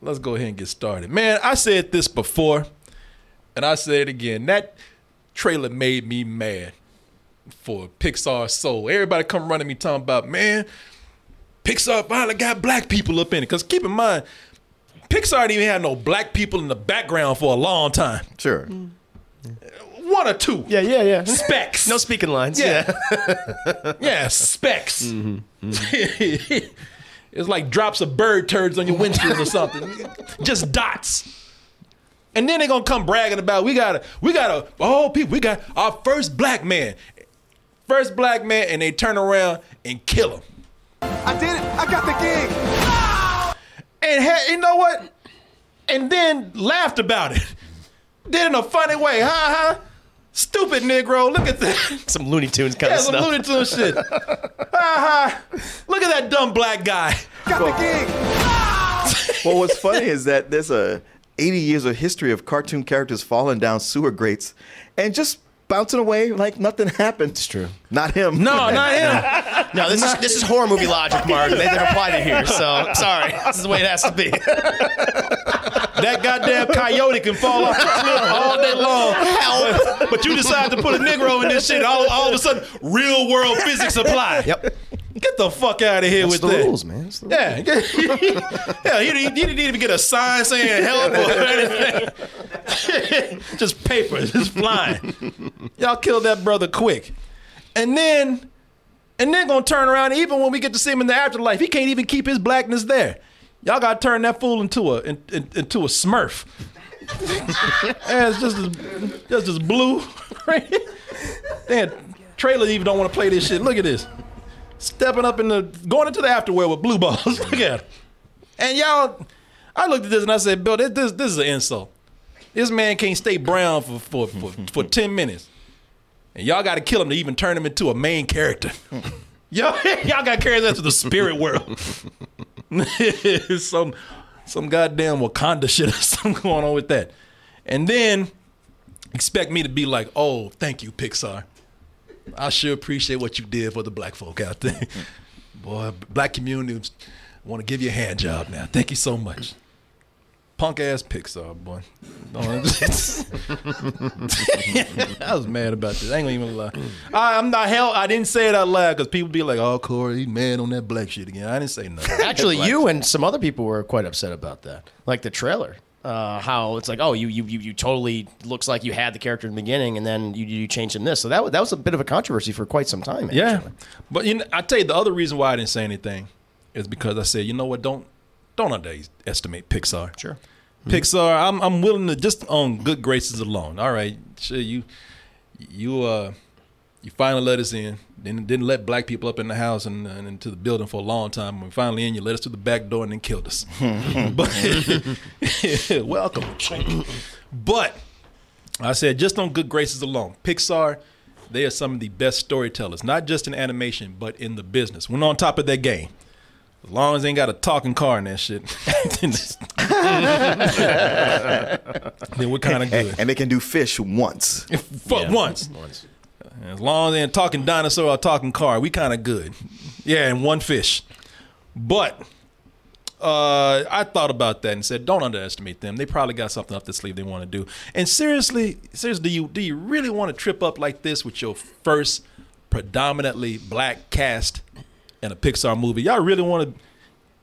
Let's go ahead and get started. Man, I said this before, and I said it again. That trailer made me mad for Pixar Soul. Everybody come running me talking about, man, Pixar finally got black people up in it. Because keep in mind, Pixar didn't even have no black people in the background for a long time. Sure. Mm. One or two. Yeah, yeah, yeah. Specs. No speaking lines. Yeah. Yeah. Yeah, specs. Mm-hmm, mm-hmm. it's like drops of bird turds on your windshield or something. Just dots. And then they're gonna come bragging about we got a we got a oh people we got our first black man, first black man, and they turn around and kill him. I did it. I got the gig. And ha- you know what? And then laughed about it. Did in a funny way, huh? ha. Stupid Negro, look at that. Some Looney Tunes kind Yeah, of some stuff. Looney Tunes shit. ha ha. Look at that dumb black guy. Got the gig. Well, what's funny is that there's a 80 years of history of cartoon characters falling down sewer grates and just bouncing away like nothing happened. It's true. Not him. No, not him. No, this is this is horror movie logic, Mark. They didn't apply it here, so sorry. This is the way it has to be. That goddamn coyote can fall off the cliff all day long. Help. But you decide to put a Negro in this shit. All, all of a sudden, real world physics apply. Yep. Get the fuck out of here That's with the that. rules, man. That's the Yeah. yeah, you didn't, you didn't even get a sign saying help or anything. just paper, just flying. Y'all killed that brother quick. And then, and then gonna turn around, even when we get to see him in the afterlife, he can't even keep his blackness there. Y'all gotta turn that fool into a in, in- into a smurf. and it's just as, just as blue. Damn, trailer even don't want to play this shit. Look at this stepping up in the going into the afterworld with blue balls. Look at it. And y'all, I looked at this and I said, Bill, this this, this is an insult. This man can't stay brown for for, for, for 10 minutes. And y'all gotta kill him to even turn him into a main character. y'all, y'all gotta carry that to the spirit world. some some goddamn Wakanda shit or something going on with that. And then expect me to be like, oh, thank you, Pixar. I sure appreciate what you did for the black folk out there. Boy, black community want to give you a hand job now. Thank you so much. Punk ass Pixar, boy. I was mad about this. I ain't gonna even lie. I, I'm not hell. I didn't say it out loud because people be like, "Oh, Corey, he mad on that black shit again." I didn't say nothing. Actually, you and some other people were quite upset about that. Like the trailer. Uh, how it's like, oh, you, you you you totally looks like you had the character in the beginning, and then you you changed him this. So that was- that was a bit of a controversy for quite some time. Actually. Yeah, but you know, I tell you the other reason why I didn't say anything is because I said, you know what, don't don't underestimate Pixar. Sure. Pixar, I'm I'm willing to just on good graces alone. All right, sure you you uh you finally let us in. Then didn't let black people up in the house and, and into the building for a long time. When we finally in, you let us through the back door and then killed us. but welcome. but I said just on good graces alone. Pixar, they are some of the best storytellers, not just in animation, but in the business. When on top of their game. As long as they ain't got a talking car in that shit, then we're kind of good. And, and they can do fish once. Fuck once. As long as they ain't talking dinosaur or talking car, we kind of good. Yeah, and one fish. But uh, I thought about that and said, don't underestimate them. They probably got something up their sleeve they want to do. And seriously, seriously, do you do you really want to trip up like this with your first predominantly black cast in a Pixar movie? Y'all really want to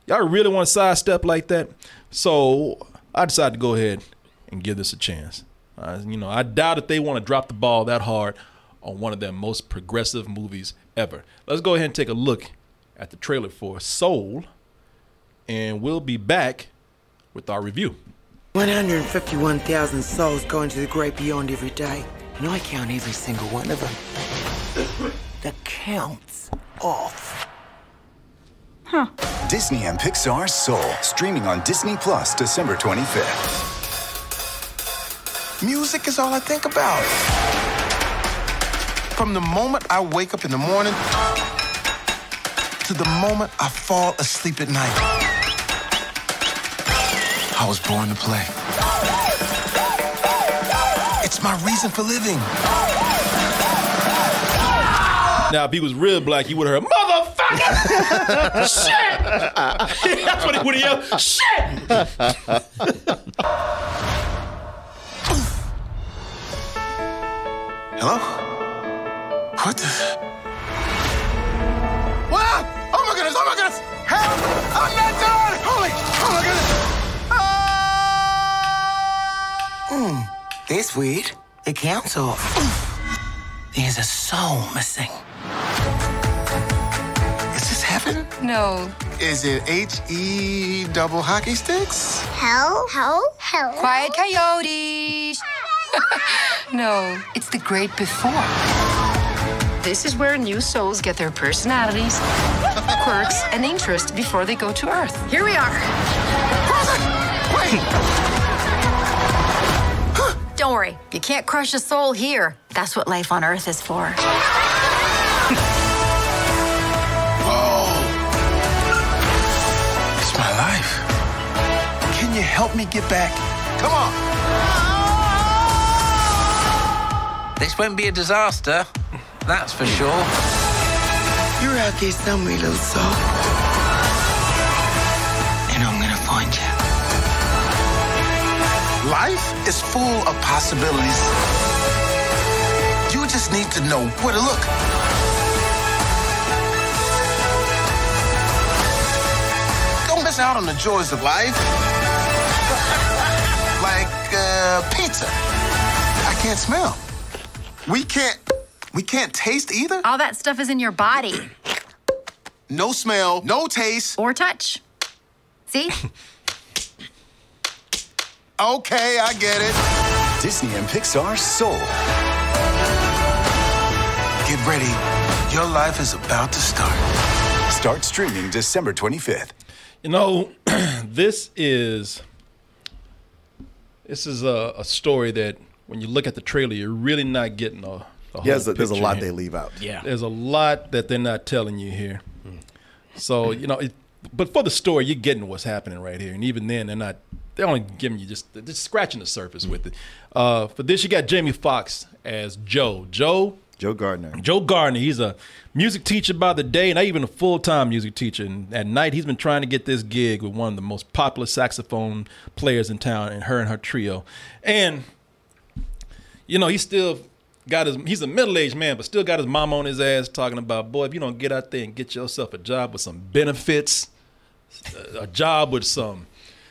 y'all really want to sidestep like that? So I decided to go ahead and give this a chance. Uh, you know, I doubt if they want to drop the ball that hard on one of their most progressive movies ever. Let's go ahead and take a look at the trailer for Soul, and we'll be back with our review. 151,000 souls go into the great beyond every day, and I count every single one of them. the counts off. Disney and Pixar Soul, streaming on Disney Plus December 25th. Music is all I think about. From the moment I wake up in the morning to the moment I fall asleep at night. I was born to play. It's my reason for living. Now, if he was real black, you would have heard, motherfucker! Shit! That's what he would yelled, shit! Hello? What the? What? Oh my goodness! Oh my goodness! Help! I'm not done! Holy! Oh my goodness! Hmm. This weird. The council. There's a soul missing. No. Is it H E double hockey sticks? Hell? Hell? Hell. Quiet coyotes. no, it's the great before. This is where new souls get their personalities, quirks, and interests before they go to Earth. Here we are. Wait! Don't worry, you can't crush a soul here. That's what life on Earth is for. Help me get back? Come on! This won't be a disaster. That's for sure. You're out there somewhere, little soul. And I'm gonna find you. Life is full of possibilities. You just need to know where to look. Don't miss out on the joys of life. like uh, pizza. I can't smell. We can't. We can't taste either. All that stuff is in your body No smell, no taste. or touch. See? Okay, I get it. Disney and Pixar Soul. Get ready. Your life is about to start. Start streaming December 25th. You know, this is this is a, a story that when you look at the trailer, you're really not getting a. a Yeah, there's a, there's a lot here. they leave out. Yeah. There's a lot that they're not telling you here. So you know, it, but for the story, you're getting what's happening right here, and even then, they're not. They're only giving you just just scratching the surface with it. Uh, for this, you got Jamie Foxx as Joe. Joe Joe Gardner. Joe Gardner, he's a music teacher by the day, and not even a full time music teacher. And at night, he's been trying to get this gig with one of the most popular saxophone players in town, and her and her trio. And you know, he still got his. He's a middle aged man, but still got his mom on his ass talking about, boy, if you don't get out there and get yourself a job with some benefits, a, job with some,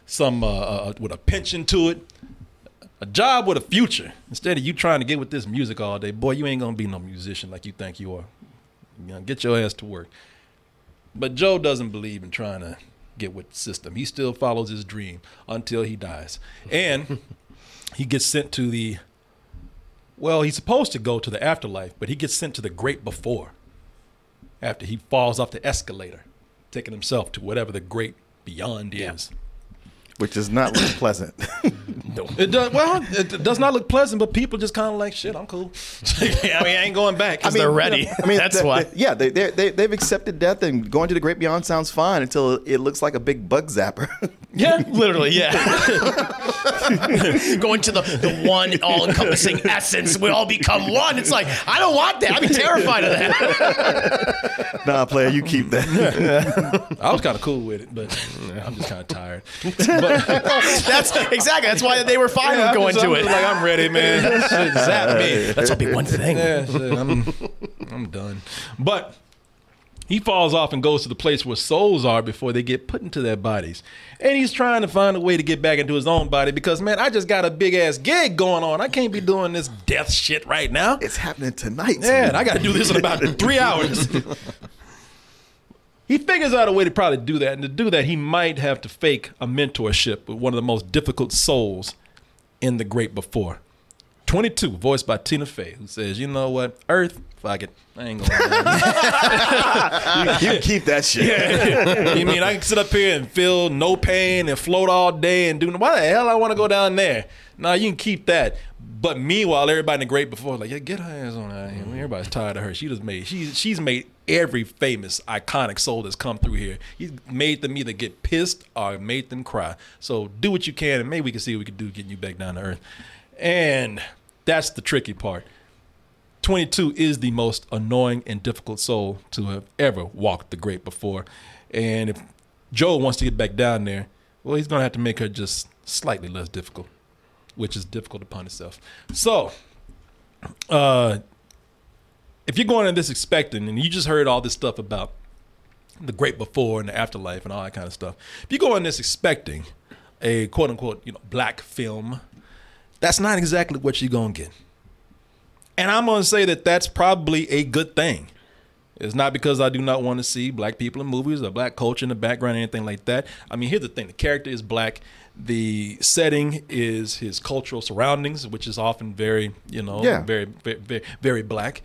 some uh, uh, with a pension to it, a job with a future instead of you trying to get with this music all day. Boy, you ain't gonna be no musician like you think you are. You know, get your ass to work. But Joe doesn't believe in trying to get with the system. He still follows his dream until he dies, and he gets sent to the. Well, he's supposed to go to the afterlife, but he gets sent to the great before. After he falls off the escalator, taking himself to whatever the great beyond is. Which does not look pleasant. no. It does well. It does not look pleasant, but people just kind of like shit. I'm cool. I mean, I ain't going back. Because they're ready. I mean, That's th- why. th- yeah, they, they, they, they've accepted death, and going to the great beyond sounds fine until it looks like a big bug zapper. yeah, Literally, yeah. Going to the, the one all encompassing essence, we all become one. It's like, I don't want that. I'd be terrified of that. nah, player, you keep that. I was kind of cool with it, but I'm just kind of tired. But That's exactly. That's why they were fine with going just- to I'm it. like I'm ready, man. Shit, zap me. That's all be one thing. Yeah, shit, I'm, I'm done. But he falls off and goes to the place where souls are before they get put into their bodies. And he's trying to find a way to get back into his own body because, man, I just got a big ass gig going on. I can't be doing this death shit right now. it's happening tonight. Yeah, and I got to do this in about three hours. He figures out a way to probably do that. And to do that, he might have to fake a mentorship with one of the most difficult souls in the great before 22, voiced by Tina Fey, who says, "You know what, Earth, fuck it, I ain't gonna." you keep that shit. you mean I can sit up here and feel no pain and float all day and do why the hell I want to go down there? No, you can keep that. But meanwhile, everybody in the great before like, yeah, get her ass on out here. Mm-hmm. Everybody's tired of her. She just made she's she's made every famous iconic soul that's come through here. He's made them either get pissed or made them cry. So do what you can, and maybe we can see what we can do getting you back down to earth. And that's the tricky part. 22 is the most annoying and difficult soul to have ever walked the great before. And if Joe wants to get back down there, well, he's going to have to make her just slightly less difficult, which is difficult upon itself. So, uh, if you're going in this expecting, and you just heard all this stuff about the great before and the afterlife and all that kind of stuff, if you go in this expecting a quote unquote, you know, black film, that's not exactly what you're going to get. And I'm going to say that that's probably a good thing. It's not because I do not want to see black people in movies or black culture in the background or anything like that. I mean, here's the thing the character is black. The setting is his cultural surroundings, which is often very, you know, Yeah. very, very, very, very black.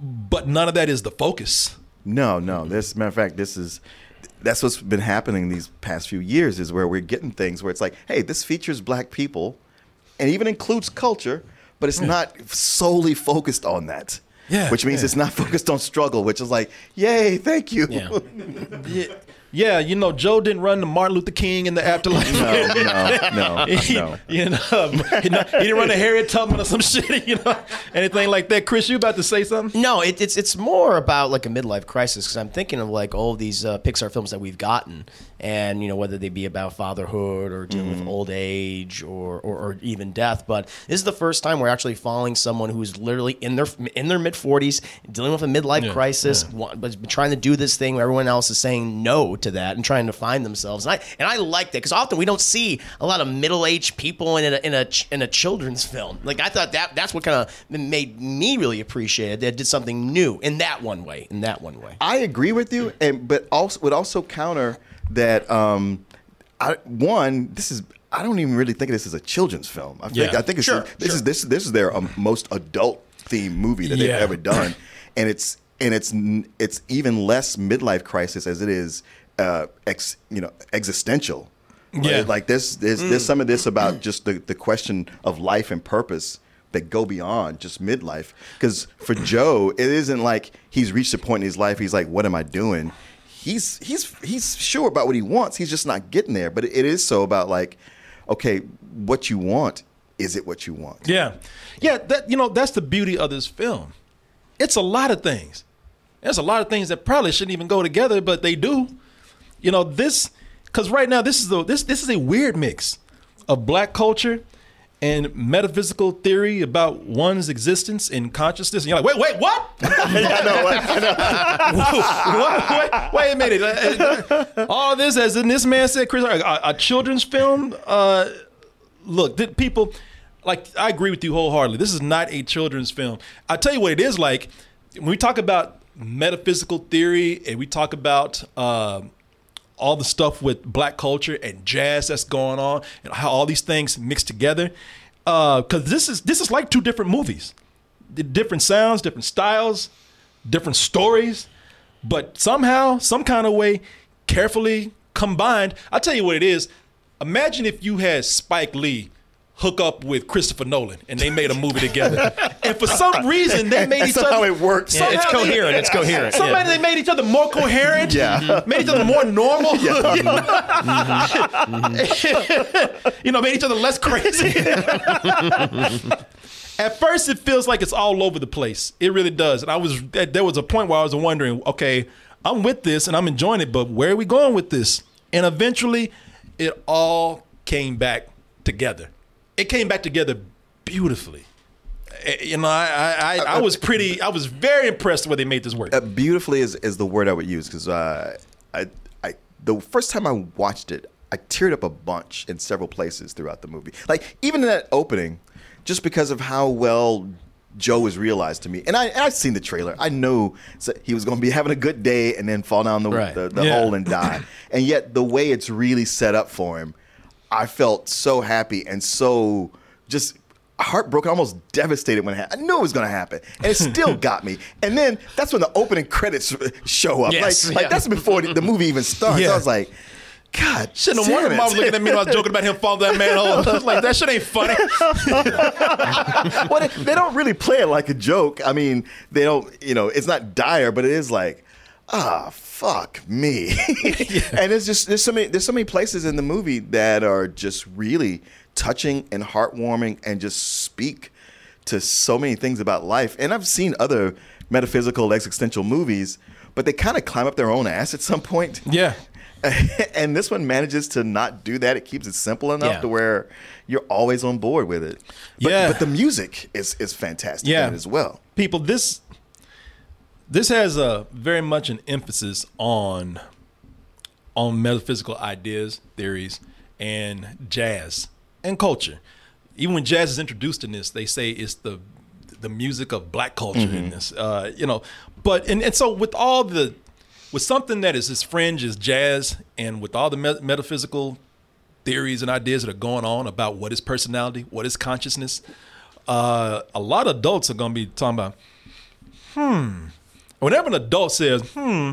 But none of that is the focus. No, no. This matter of fact, this is that's what's been happening these past few years is where we're getting things where it's like, hey, this features black people and even includes culture, but it's not solely focused on that. Yeah, Which means yeah. it's not focused on struggle, which is like, yay, thank you. Yeah. Yeah, yeah, you know, Joe didn't run to Martin Luther King in the afterlife. no, no, no, He- no. You know, he, didn't run to Harriet Tubman or some shit. You know, anything like that. Chris, you about to say something? No, it, it's it's more about like a midlife crisis because I'm thinking of like all of these uh, Pixar films that we've gotten, and you know whether they be about fatherhood or dealing with old age or, or or even death. But this is the first time we're actually following someone who's literally in their in their mid 40s, dealing with a midlife Yeah, crisis, wa- but trying to do this thing where everyone else is saying no to that and trying to find themselves. And I and I like that because often we don't see a lot of middle aged people in a in a in a children's film. Like I thought that that's what kind of made me really appreciate it. They did something new in that one way. In that one way. I agree with you, and but also would also counter that. Um, I, one, this is I don't even really think of this as a children's film. I think Yeah. I think it's Sure, this sure. is this this is their um, most adult themed movie that Yeah. they've ever done, and it's and it's it's even less midlife crisis as it is uh, ex you know existential. Yeah. Like, there's there's there's some of this about just the the question of life and purpose that go beyond just midlife. Because for Joe, it isn't like he's reached a point in his life. He's like, what am I doing? He's he's he's sure about what he wants. He's just not getting there. But it is so about like, okay, what you want is it what you want? Yeah, yeah. That you know, that's the beauty of this film. It's a lot of things. There's a lot of things that probably shouldn't even go together, but they do. You know this because right now this is the this this is a weird mix of black culture and metaphysical theory about one's existence and consciousness. And you're like, wait, wait, what? what? Wait, wait a minute. All this, as in this man said, Chris, a, a children's film. Uh, look, th- people, like, I agree with you wholeheartedly. This is not a children's film. I'll tell you what it is like. When we talk about metaphysical theory and we talk about uh, all the stuff with black culture and jazz that's going on and how all these things mix together, uh, because this is this is like two different movies, The different sounds, different styles, different stories, but somehow, some kind of way, carefully combined. I'll tell you what it is. Imagine if you had Spike Lee hook up with Christopher Nolan and they made a movie together. and for some reason they made That's each other how it works. Yeah, it's somehow they- coherent. It's coherent. yeah. Somebody they made each other more coherent. Yeah. Mm-hmm. Made each other more normal. Yeah, mm-hmm. Mm-hmm. you know, made each other less crazy. At first, it feels like it's all over the place. It really does. And I was there was a point where I was wondering, okay, I'm with this and I'm enjoying it, but where are we going with this? And eventually, it all came back together. It came back together beautifully. Eh, You know, I I, I, I was pretty. I was very impressed the way they made this work. Uh, beautifully is, is the word I would use because uh, I, I the first time I watched it, I teared up a bunch in several places throughout the movie. Like even in that opening, just because of how well Joe was realized to me, and I and I've seen the trailer. I know he was going to be having a good day and then fall down the Right. the, the Yeah. hole and die. and yet the way it's really set up for him, I felt so happy and so just heartbroken, almost devastated when it happened. I knew it was going to happen, and it still got me. And then that's when the opening credits show up. Yes, like, yeah. like that's before the, the movie even starts. Yeah. I was like, God, Shouldn't have damn wondered. it. Mom was looking at me when I was joking about him falling that manhole. I was like, that shit ain't funny. well, they, they don't really play it like a joke. I mean, they don't. You know, it's not dire, but it is like, ah, fuck me. And it's just there's so many there's so many places in the movie that are just really touching and heartwarming and just speak to so many things about life. And I've seen other metaphysical existential movies, but they kind of climb up their own ass at some point. Yeah. and this one manages to not do that. It keeps it simple enough Yeah. to where you're always on board with it. But, Yeah. but the music is is fantastic Yeah. as well. people this this has a very much an emphasis on on metaphysical ideas theories and jazz and culture even when jazz is introduced in this they say it's the the music of black culture in this uh, you know but and, and so with all the with something that is as fringe as jazz and with all the met- metaphysical theories and ideas that are going on about what is personality what is consciousness uh, a lot of adults are going to be talking about hmm. Whenever an adult says, hmm,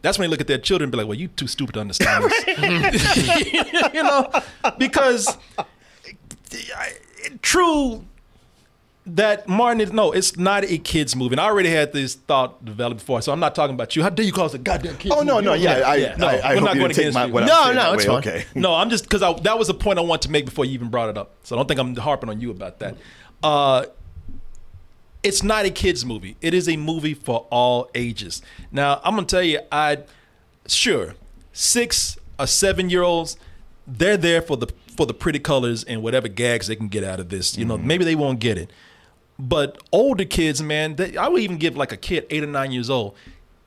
that's when they look at their children and be like, well, you too stupid to understand this. you know, because true that Martin is, no, it's not a kid's movie. And I already had this thought developed before, so I'm not talking about you. How dare you call it a goddamn kid's Oh no, movie? no, yeah, I, Yeah, no, I, I we're not going didn't take against my, you. what No, no, it's way. fine. Okay. No, I'm just because that was a point I wanted to make before you even brought it up. So I don't think I'm harping on you about that. Uh, it's not a kids movie. It is a movie for all ages. Now I'm gonna tell you, I sure six or seven year olds, they're there for the for the pretty colors and whatever gags they can get out of this. You know, maybe they won't get it, but older kids, man, they, I would even give like a kid eight or nine years old.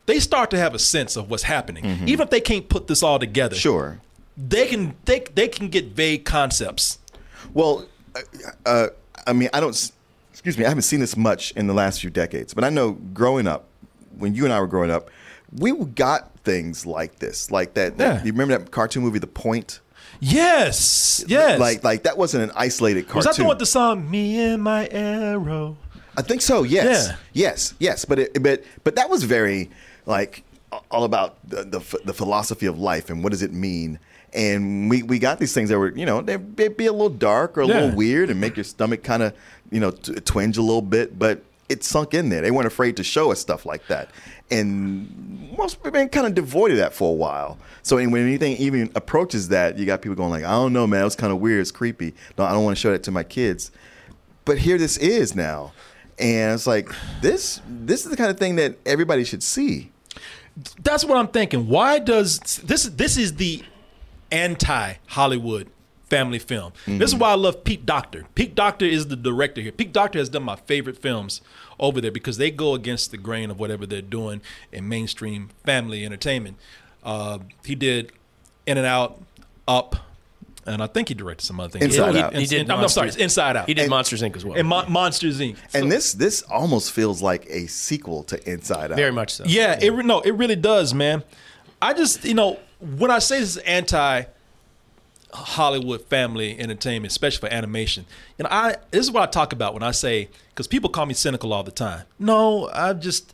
They start to have a sense of what's happening, even if they can't put this all together Sure. they can they they can get vague concepts. Well, uh, uh, I mean, I don't. Excuse me. I haven't seen this much in the last few decades, but I know growing up, when you and I were growing up, we got things like this, like that. that- Yeah. you remember that cartoon movie, The Point? Yes, yes. Like, like that wasn't an isolated cartoon. was that the one with the song "Me and My Arrow"? I think so. Yes. Yeah. Yes. Yes. But it, but but that was very like all about the, the the philosophy of life and what does it mean. And we, we got these things that were you know they'd they'd be a little dark or a Yeah. little weird and make your stomach kind of you know t- twinge a little bit, but it sunk in there. They weren't afraid to show us stuff like that. And most people been kind of devoid of that for a while. So when anything even approaches that, you got people going like, I don't know, man, it was kind of weird, it's creepy. No, I don't want to show that to my kids but here this is now and it's like this this is the kind of thing that everybody should see That's what I'm thinking. Why does this? This is the anti-Hollywood family film. This is why I love Pete Docter. Pete Docter is the director here. Pete Docter has done my favorite films over there because they go against the grain of whatever they're doing in mainstream family entertainment. Uh, he did In and Out, Up, and I think he directed some other things. Inside He- Out. he- He did I'm, I'm sorry, Inside Out. He did and, Monsters Inc. as well. and Mon- Monsters Inc. and this this almost feels like a sequel to inside out Very much so. Yeah, it re- no, it really does, man. I just you know when I say this is anti Hollywood family entertainment, especially for animation, know, I this is what I talk about when I say because people call me cynical all the time. No, I just.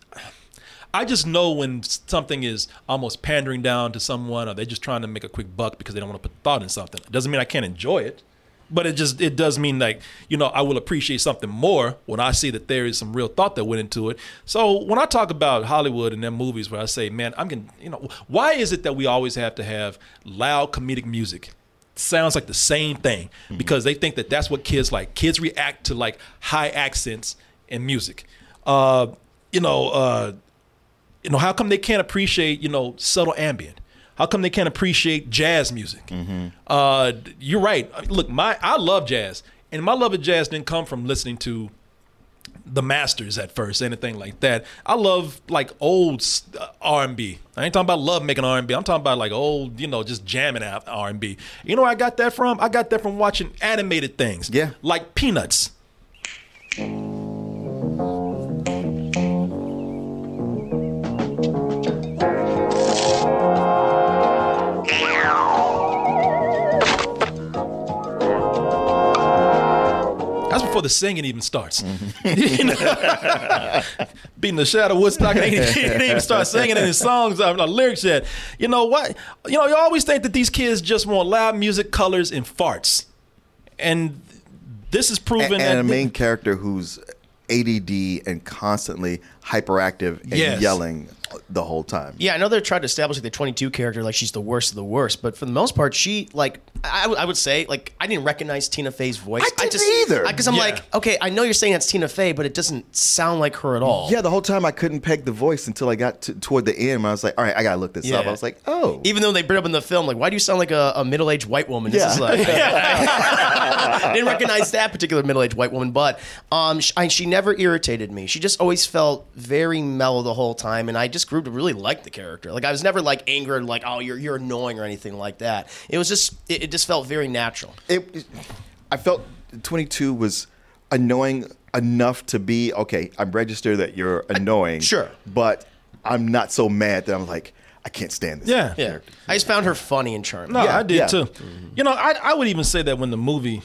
I just know when something is almost pandering down to someone, or they're just trying to make a quick buck because they don't want to put thought in something. It doesn't mean I can't enjoy it, but it just it does mean like you know I will appreciate something more when I see that there is some real thought that went into it. So when I talk about Hollywood and their movies, where I say, man, I'm gonna you know why is it that we always have to have loud comedic music? Sounds like the same thing because they think that that's what kids like. Kids react to like high accents in music. Uh, you know. Uh, you know, how come they can't appreciate, you know, subtle ambient? How come they can't appreciate jazz music? Uh, you're right. Look, my I love jazz, and my love of jazz didn't come from listening to the masters at first, anything like that. I love like old uh, R&B. I ain't talking about love making R&B. I'm talking about like old, you know, just jamming out R&B. You know where I got that from? I got that from watching animated things. Yeah. Like Peanuts. Before the singing even starts. You know? Beating the shadow of Woodstock, and he didn't even start singing in his songs, uh, the lyrics yet. You know what? You know, you always think that these kids just want loud music, colors, and farts. And this is proven and, that and a main character who's ADD and constantly hyperactive and Yes. yelling the whole time. Yeah, I know they're trying to establish like the 22 character, like she's the worst of the worst, but for the most part, she like I, I would say like I didn't recognize Tina Fey's voice. I didn't just either. because I'm Yeah. like, okay, I know you're saying that's Tina Fey, but it doesn't sound like her at all. Yeah, the whole time I couldn't peg the voice until I got to, toward the end. When I was like, all right, I gotta look this up. I was like, oh, Even though they bring up in the film, like, why do you sound like a, a middle-aged white woman? This Yeah. is like, I didn't recognize that particular middle-aged white woman, but um, she, I, she never irritated me. She just always felt very mellow the whole time, and I just grew to really like the character. Like, I was never like angered, like, oh, you're you're annoying or anything like that. It was just, it, it just felt very natural. it, it- I felt 22 was annoying enough to be okay. I'm registered that you're annoying, sure. but I'm not so mad that I'm like, I can't stand this. Yeah. Yeah, I just found her funny and charming. No, Yeah, I did yeah. too. Mm-hmm. You know, I I would even say that when the movie,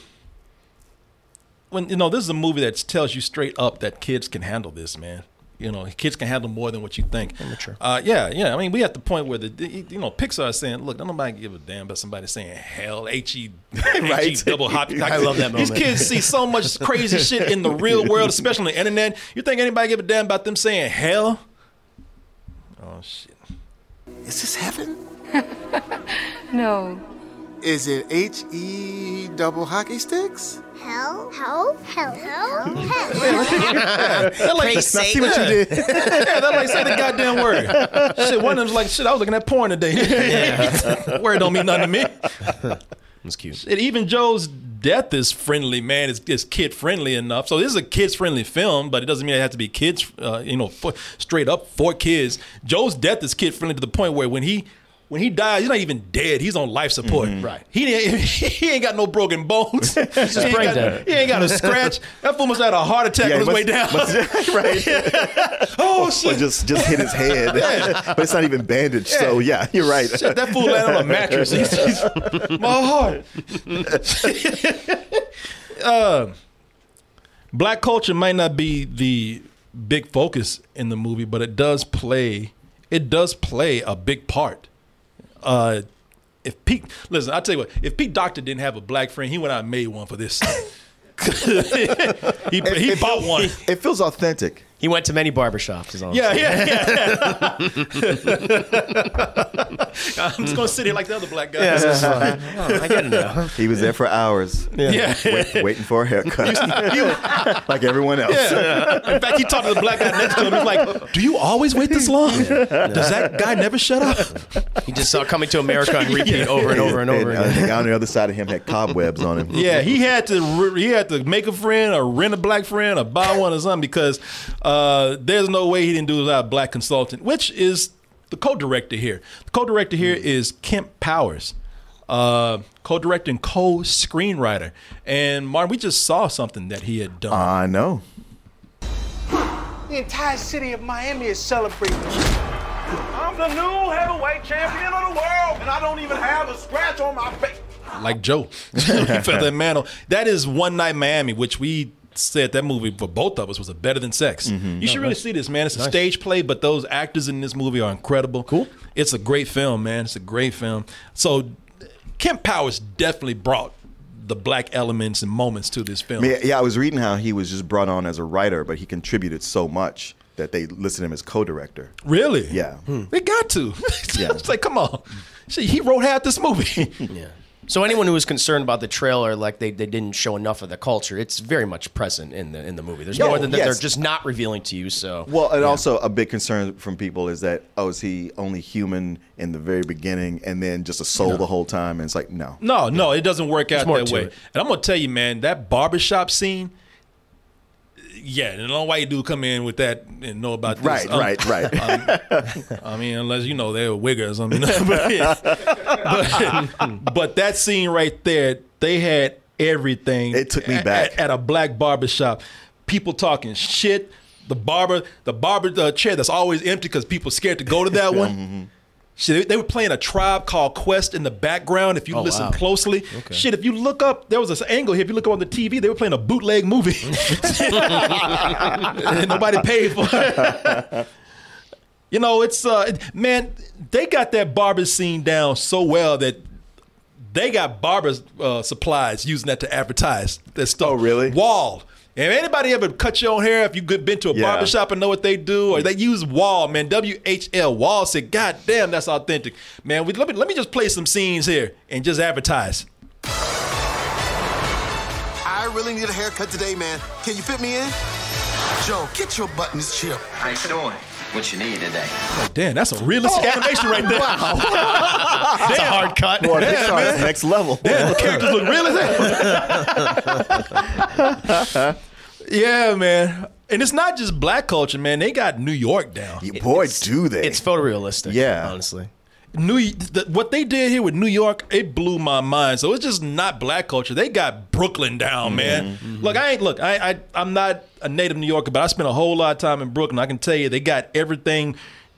when you know, this is a movie that tells you straight up that kids can handle this, man. You know, kids can handle more than what you think. Immature. Uh, yeah, yeah. I mean, we at the point where the the- you know Pixar is saying, look, don't nobody give a damn about somebody saying hell, H E, Right. H E double hop. I love that moment. These kids see so much crazy shit in the real world, especially on the internet. You think anybody give a damn about them saying hell? Oh shit. Is this heaven? No. Is it H E double hockey sticks? Hell, hell, hell, hell, hell. They're like, Praise Satan. yeah, they're like, say the goddamn word. shit, one of them's like, shit, I was looking at porn today. word don't mean nothing to me. It's cute. Shit, even Joe's death is friendly, man. It's, it's kid friendly enough. So this is a kids friendly film, but it doesn't mean it has to be kids, uh, you know, for, straight up for kids. Joe's death is kid friendly to the point where when he when he dies, he's not even dead. He's on life support. Right. He didn't, he ain't got no broken bones. he's just he, ain't brain got, dead. he ain't got a scratch. That fool must have had a heart attack Yeah, on his he way down. must- must- right. oh Or shit! just just hit his head, but it's not even bandaged. So yeah, you're right. Shit, that fool landed on a mattress. He's, he's, my heart. uh, black culture might not be the big focus in the movie, but it does play. It does play a big part. Uh, if Pete, listen, I'll tell you what. If Pete Docter didn't have a black friend, he went out and made one for this. he he bought one. It feels authentic. He went to many barbershops. Is all I'm Yeah, yeah, yeah. I'm just gonna sit here like the other black guys. Oh, I get it now. He was there for hours, Yeah. wait, waiting for a haircut, like everyone else. Yeah. In fact, he talked to the black guy next to him. He's like, "Do you always wait this long? Does that guy never shut up?" He just saw Coming to America on repeat over and over and over And, again. the guy on the other side of him had cobwebs on him. Yeah, he had to he had to make a friend or rent a black friend or buy one or something because uh, there's no way he didn't do it without a black consultant, which is the co-director here. The co-director here is Kemp Powers. Uh, co-director and co-screenwriter. And Martin, we just saw something that he had done. I know. The entire city of Miami is celebrating. I'm the new heavyweight champion of the world, and I don't even have a scratch on my face. like Joe. he felt that mantle. That is One Night Miami, which we said that movie for both of us was a better than sex. Mm-hmm. You should really see this, man. It's a stage play, but those actors in this movie are incredible. Cool. It's a great film, man. It's a great film. So Kemp Powers definitely brought the black elements and moments to this film. Yeah, I was reading how he was just brought on as a writer, but he contributed so much that they listed him as co-director. Really? Yeah. Hmm. They got to. Yeah. it's like, come on. See, he wrote half this movie. Yeah. So anyone who was concerned about the trailer, like they, they didn't show enough of the culture, it's very much present in the in the movie. There's Yeah, more than that yes. they're just not revealing to you. So Well, and also a big concern from people is that oh, is he only human in the very beginning and then just a soul the whole time? And it's like no. No, no, it doesn't work out that way. it. And I'm gonna tell you, man, that barbershop scene. Yeah, and no white dude come in with that and know about this. Right, Um, right, right. I mean, unless you know they're a wigger or something. but, but, but that scene right there, they had everything. It took me at- back. at, at a black barbershop. People talking shit. The barber, the barber uh, chair that's always empty because people scared to go to that one. Shit, they, were playing a tribe called Quest in the background. If you Oh, listen wow. closely, Okay. shit. If you look up, there was this angle here. If you look up on the TV, they were playing a bootleg movie. And Nobody paid for it. You know, it's uh, man, they got that barber scene down so well that they got barber uh, supplies using that to advertise their stuff. Oh, really? Wahl. If anybody ever cut your own hair, if you good been to a Yeah. barber shop and know what they do, or they use Wahl, man, W H L. Wahl said, "God damn, that's authentic, man." We, let me let me just play some scenes here and just advertise. I really need a haircut today, man. Can you fit me in? Joe, get your buttons chipped. How you doing? What you need today? Oh, damn, that's a realistic oh. animation right there. That's a hard cut. Boy, Yeah, Pixar man. is next level. Damn, the characters look real as hell. yeah, man. And it's not just black culture, man. They got New York down. Boy, do they? It's photorealistic. Yeah. honestly. New the, what they did here with New York, it blew my mind. So it's just not black culture. They got Brooklyn down, mm-hmm. man. Mm-hmm. Look, I ain't look. I, I I'm not a native New Yorker, but I spent a whole lot of time in Brooklyn. I can tell you, they got everything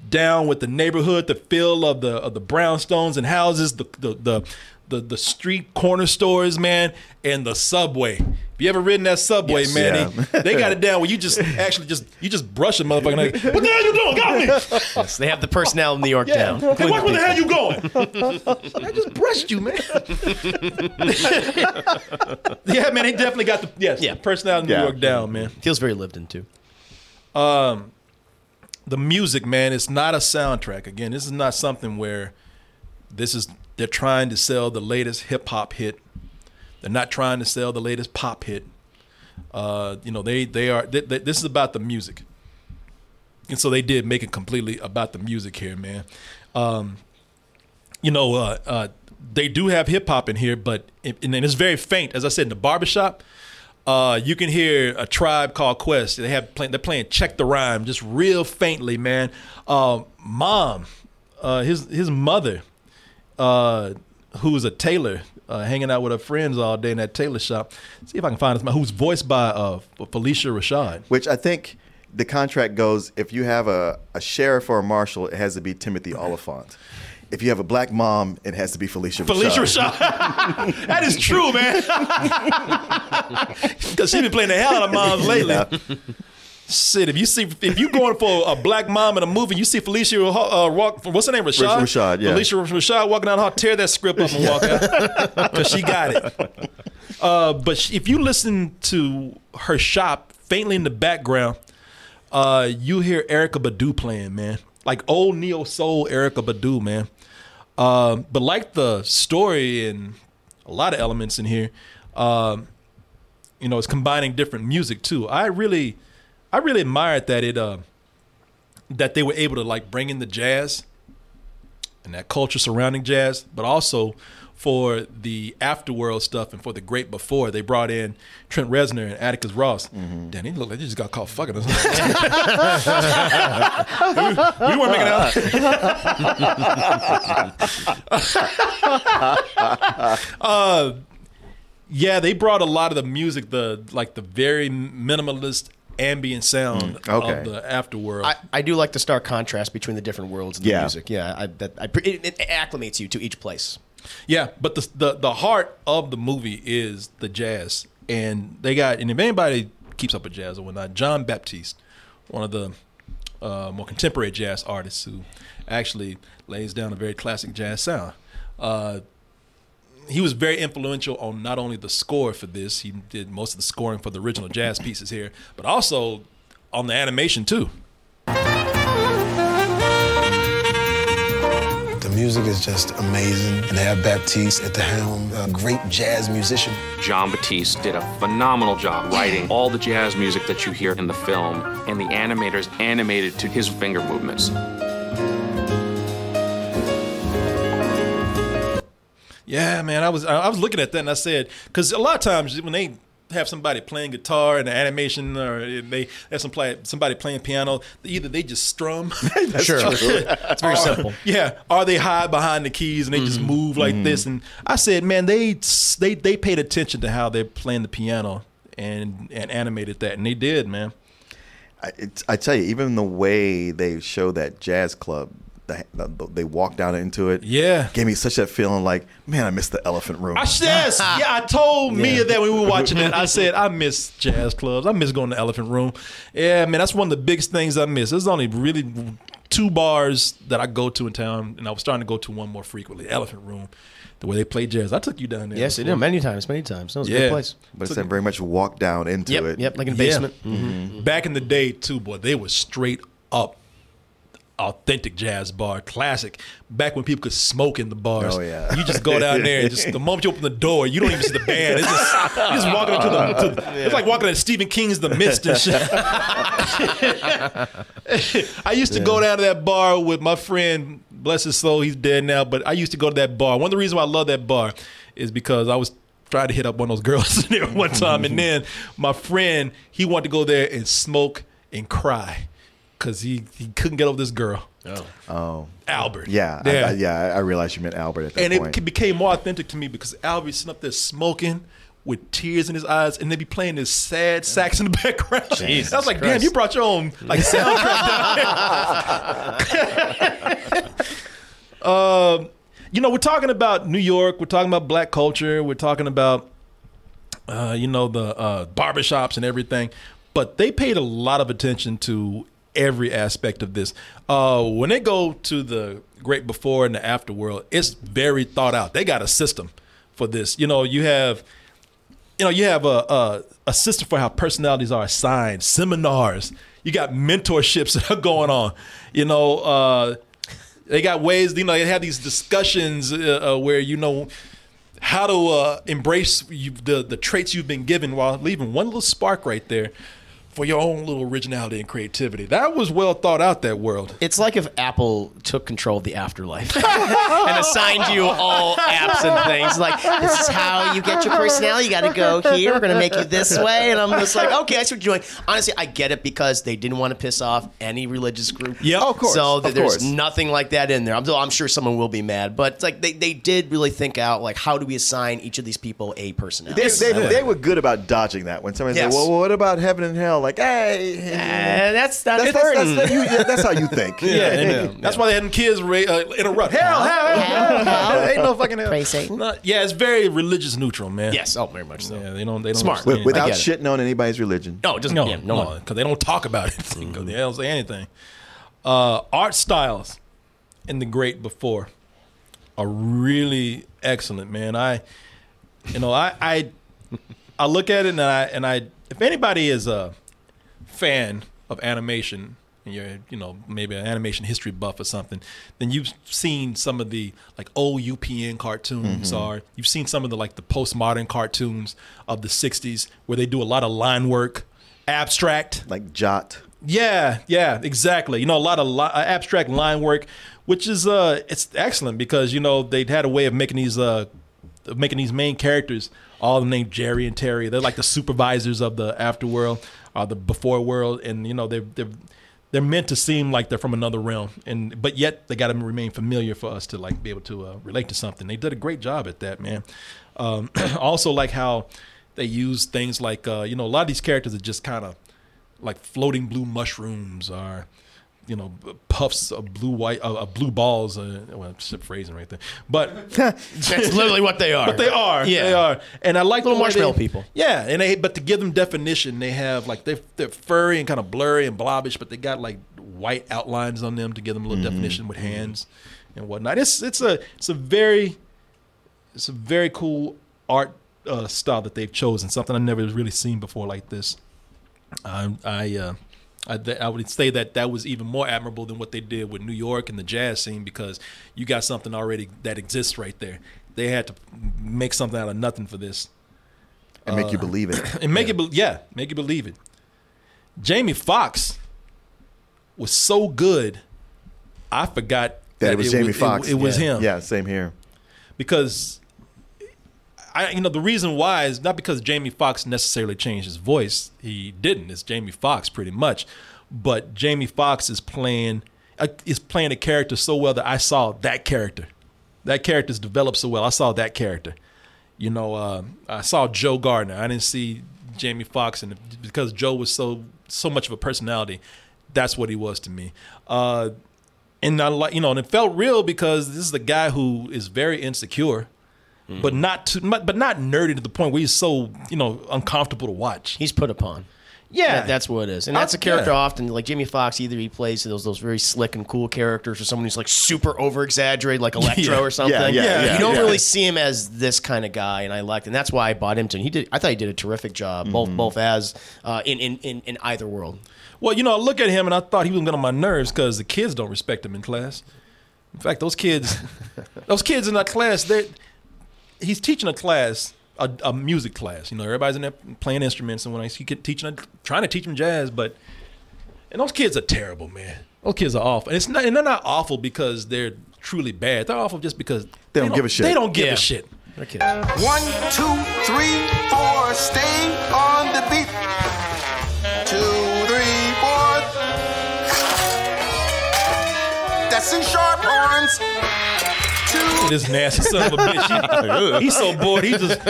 down with the neighborhood, the feel of the of the brownstones and houses, the the the the, the street corner stores, man, and the subway. If you ever ridden that subway, Yes. man, they, they got it down where you just actually just you just brush a motherfucker. Like, what the hell are you doing? Got me. Yes, they have the personnel in New York down. Hey, where the hell you going? I just brushed you, man. yeah, man, they definitely got the yes, Yeah. personality in New Yeah. York down, man. Feels very lived in too. Um, the music, man, it's not a soundtrack. Again, this is not something where this is they're trying to sell the latest hip hop hit. They're not trying to sell the latest pop hit. Uh, you know, they they are. They, they- this is about the music, and so they did make it completely about the music here, man. Um, you know, uh, uh, they do have hip hop in here, but it, and it's very faint. As I said, in the barbershop, uh, you can hear a tribe called Quest. They have play, they're playing Check the Rhyme just real faintly, man. Uh, mom, uh, his his mother, uh, who's a tailor, uh, hanging out with her friends all day in that tailor shop. See if I can find this. man, Who's voiced by uh, Phylicia Rashad. Which I think the contract goes if you have a, a sheriff or a marshal, it has to be Timothy Olyphant. If you have a black mom, it has to be Phylicia Phylicia Rashad. Rashad. that is true, man. Because she's been playing the hell out of moms lately. Shit, if you see, if you going for a black mom in a movie, you see Phylicia uh, walk. What's her name? Rashad. Rashad, yeah. Phylicia Rashad walking down the hall, tear that script up and walk out because she got it. Uh, but she, if you listen to her shop faintly in the background, uh, you hear Erykah Badu playing, man, like old neo soul Erykah Badu, man. Um, but like the story and a lot of elements in here, um, you know, it's combining different music too. I really, I really admired that it, uh, that they were able to like bring in the jazz and that culture surrounding jazz, but also for the afterworld stuff and for the great before, they brought in Trent Reznor and Atticus Ross. Damn, they look like they just got caught fucking us. we, we weren't making out. uh, yeah, they brought a lot of the music, the like the very minimalist ambient sound okay. of the afterworld. I, I do like the stark contrast between the different worlds and the Yeah. music. Yeah, I, that I, it, it acclimates you to each place. Yeah, but the, the the heart of the movie is the jazz, and they got and if anybody keeps up with jazz or whatnot, Jon Baptiste, one of the uh, more contemporary jazz artists who actually lays down a very classic jazz sound. Uh, he was very influential on not only the score for this, he did most of the scoring for the original jazz pieces here, but also on the animation too. The music is just amazing, and they have Baptiste at the helm, a great jazz musician. Jon Batiste did a phenomenal job writing all the jazz music that you hear in the film, and the animators animated to his finger movements. Yeah, man, I was I was looking at that and I said because a lot of times when they have somebody playing guitar and animation or they have some play, somebody playing piano, either they just strum. That's Sure. true. It's very or- simple. Yeah, or they hide behind the keys and they just mm-hmm. move like this. Mm-hmm. And I said, man, they they they paid attention to how they're playing the piano and and animated that, and they did, man. I, it's, I tell you, even the way they show that jazz club the, the, they walked down into it. Yeah. gave me such that feeling like, man, I miss the elephant room. I yes, yeah. I told Mia that when we were watching it. I said I miss jazz clubs. I miss going to Elephant Room. Yeah, man, that's one of the biggest things I miss. There's only really two bars that I go to in town, and I was starting to go to one more frequently. Elephant Room, the way they play jazz. I took you down there. Yes, they before. did many times, many times. That was a good place. but it's that very much walk down into Yep, it. yep, like in a Yeah. basement. Mhm. Back in the day, too, boy, they were straight up authentic jazz bar, classic. Back when people could smoke in the bars. Oh, yeah. You just go down there and just the moment you open the door, you don't even see the band. It's just, you're just walking into the. To the It's like walking into Stephen King's The Mist and shit. I used to go down to that bar with my friend, bless his soul, he's dead now, but I used to go to that bar. One of the reasons why I love that bar is because I was trying to hit up one of those girls in there one time, and then my friend, he wanted to go there and smoke and cry because he, he couldn't get over this girl. Oh. Oh, Albert. yeah, Yeah. I, yeah. I I realized you meant Albert at that and point. And it became more authentic to me because Albert sitting up there smoking with tears in his eyes, and they be playing this sad sax in the background. Jesus I was like, damn, you brought your own like soundtrack down here. um, you know, we're talking about New York. We're talking about black culture. We're talking about uh, you know the uh, barbershops and everything, but they paid a lot of attention to every aspect of this. Uh, when they go to the great before and the after world, it's very thought out. They got a system for this. You know, you have you know, you have a, a a system for how personalities are assigned, seminars. You got mentorships that are going on. You know, uh, they got ways. You know, they have these discussions uh, uh, where you know how to uh, embrace you, the the traits you've been given while leaving one little spark right there for your own little originality and creativity. That was well thought out. That world. It's like if Apple took control of the afterlife and assigned you all apps and things. Like, this is how you get your personality. You got to go here. We're going to make you this way. And I'm just like, okay, I see what you're doing. Honestly, I get it because they didn't want to piss off any religious group. Yeah, of course, So of there's course. nothing like that in there. I'm, I'm sure someone will be mad, but it's like they, they did really think out, like, how do we assign each of these people a personality? They, they, they were good about dodging that. When somebody Yes. said, "Well, what about heaven and hell?" Like, hey, Eh, that's not that's, that's, important. that's, you- yeah, that's how you think. Yeah, and that's why they had them kids ra- uh, interrupt. Hell, hell, hell, hell. Ain't no fucking hell. Praise Satan. No, yeah, it's very religious neutral, man. Yes, oh, very much so. Yeah, they don't. They don't Smart. understand With- without it. shitting on anybody's religion. No, it doesn't. No, yeah, no, no, one. because they don't talk about it. Because they don't say anything. Uh, art styles in the great before are really excellent, man. I, you know, I, I, I look at it and I, and I, if anybody is a fan of animation and you're, you know, maybe an animation history buff or something, then you've seen some of the like old UPA cartoons or you've seen some of the like the postmodern cartoons of the '60s where they do a lot of line work, abstract. Like Jot. Yeah, yeah, exactly. You know, a lot of li- uh, abstract line work, which is uh, it's excellent because you know they had a way of making these uh, making these main characters all named Jerry and Terry. They're like the supervisors of the afterworld or the before world, and you know they're they're they're meant to seem like they're from another realm, and but yet they got to remain familiar for us to like be able to uh, relate to something. They did a great job at that, man. Um, also, like how they use things like uh, you know a lot of these characters are just kind of like floating blue mushrooms or you know puffs of blue white uh, blue balls uh, well it's a phrasing right there but That's literally what they are. but they are Yeah. they are and i like Little the way marshmallow they- people. yeah and they but to give them definition they have like they're, they're furry and kind of blurry and blobbish but they got like white outlines on them to give them a little definition with hands and whatnot it's it's a it's a very it's a very cool art uh, style that they've chosen something i've never really seen before like this I I, uh, I th- I would say that that was even more admirable than what they did with New York and the jazz scene because you got something already that exists right there. They had to make something out of nothing for this And make you Uh, believe it. and make it be- yeah make you believe it. Jamie Foxx was so good, I forgot That it was Jamie Foxx. It, was yeah. him Yeah, same here. because I you know the reason why is not because Jamie Foxx necessarily changed his voice. He didn't. It's Jamie Foxx pretty much, but Jamie Foxx is playing uh, is playing a character so well that I saw that character. That character's developed so well. I saw that character. You know, uh, I saw Joe Gardner. I didn't see Jamie Foxx, and because Joe was so so much of a personality, that's what he was to me. Uh, and I like you know, and it felt real because this is a guy who is very insecure, but not too, but not nerdy to the point where he's so you know uncomfortable to watch. He's put upon. Yeah. That- that's what it is, and that's a character yeah. often like Jamie Foxx. Either he plays those those very slick and cool characters, or someone who's like super over exaggerated, like Electro Yeah. or something. Yeah, yeah, you don't really see him as this kind of guy, and I liked, and that's why I bought him. He did. I thought he did a terrific job, Mm-hmm. both both as uh, in, in in in either world. Well, you know, I look at him and I thought he was getting on my nerves because the kids don't respect him in class. In fact, those kids, those kids in that class, they he's teaching a class, a, a music class. You know, everybody's in there playing instruments and when I he could teaching, trying to teach them jazz, but and those kids are terrible, man. Those kids are awful, and it's not, and they're not awful because they're truly bad. They're awful just because They don't give a shit. They don't give Yeah. a shit. Okay. One, two, three, four, stay on the beat. Two, three, four. That's C sharp horns. Two. This nasty son of a bitch. He- he's so bored. He's just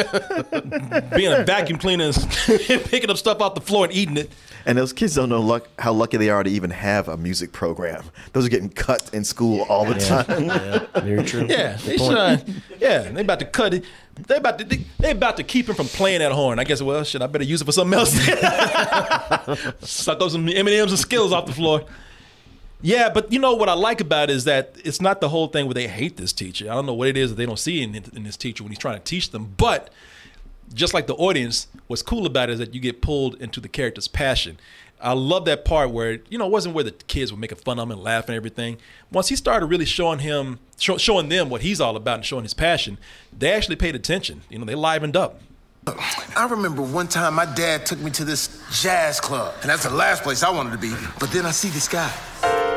being a vacuum cleaner and picking up stuff off the floor and eating it. And those kids don't know luck, how lucky they are to even have a music program. Those are getting cut in school all the time. Very true. Yeah, they should. Yeah, they about to cut it. They about to. They, they about to keep him from playing that horn. I guess. Well, shit. I better use it for something else. Suck up some M and M's and skills off the floor. Yeah, but you know what I like about it is that it's not the whole thing where they hate this teacher. I don't know what it is that they don't see in, in this teacher when he's trying to teach them. But just like the audience, what's cool about it is that you get pulled into the character's passion. I love that part where you know it wasn't where the kids were making fun of him and laughing and everything. Once he started really showing him, show, showing them what he's all about and showing his passion, they actually paid attention. You know, they livened up. I remember one time my dad took me to this jazz club, and that's the last place I wanted to be. But then I see this guy,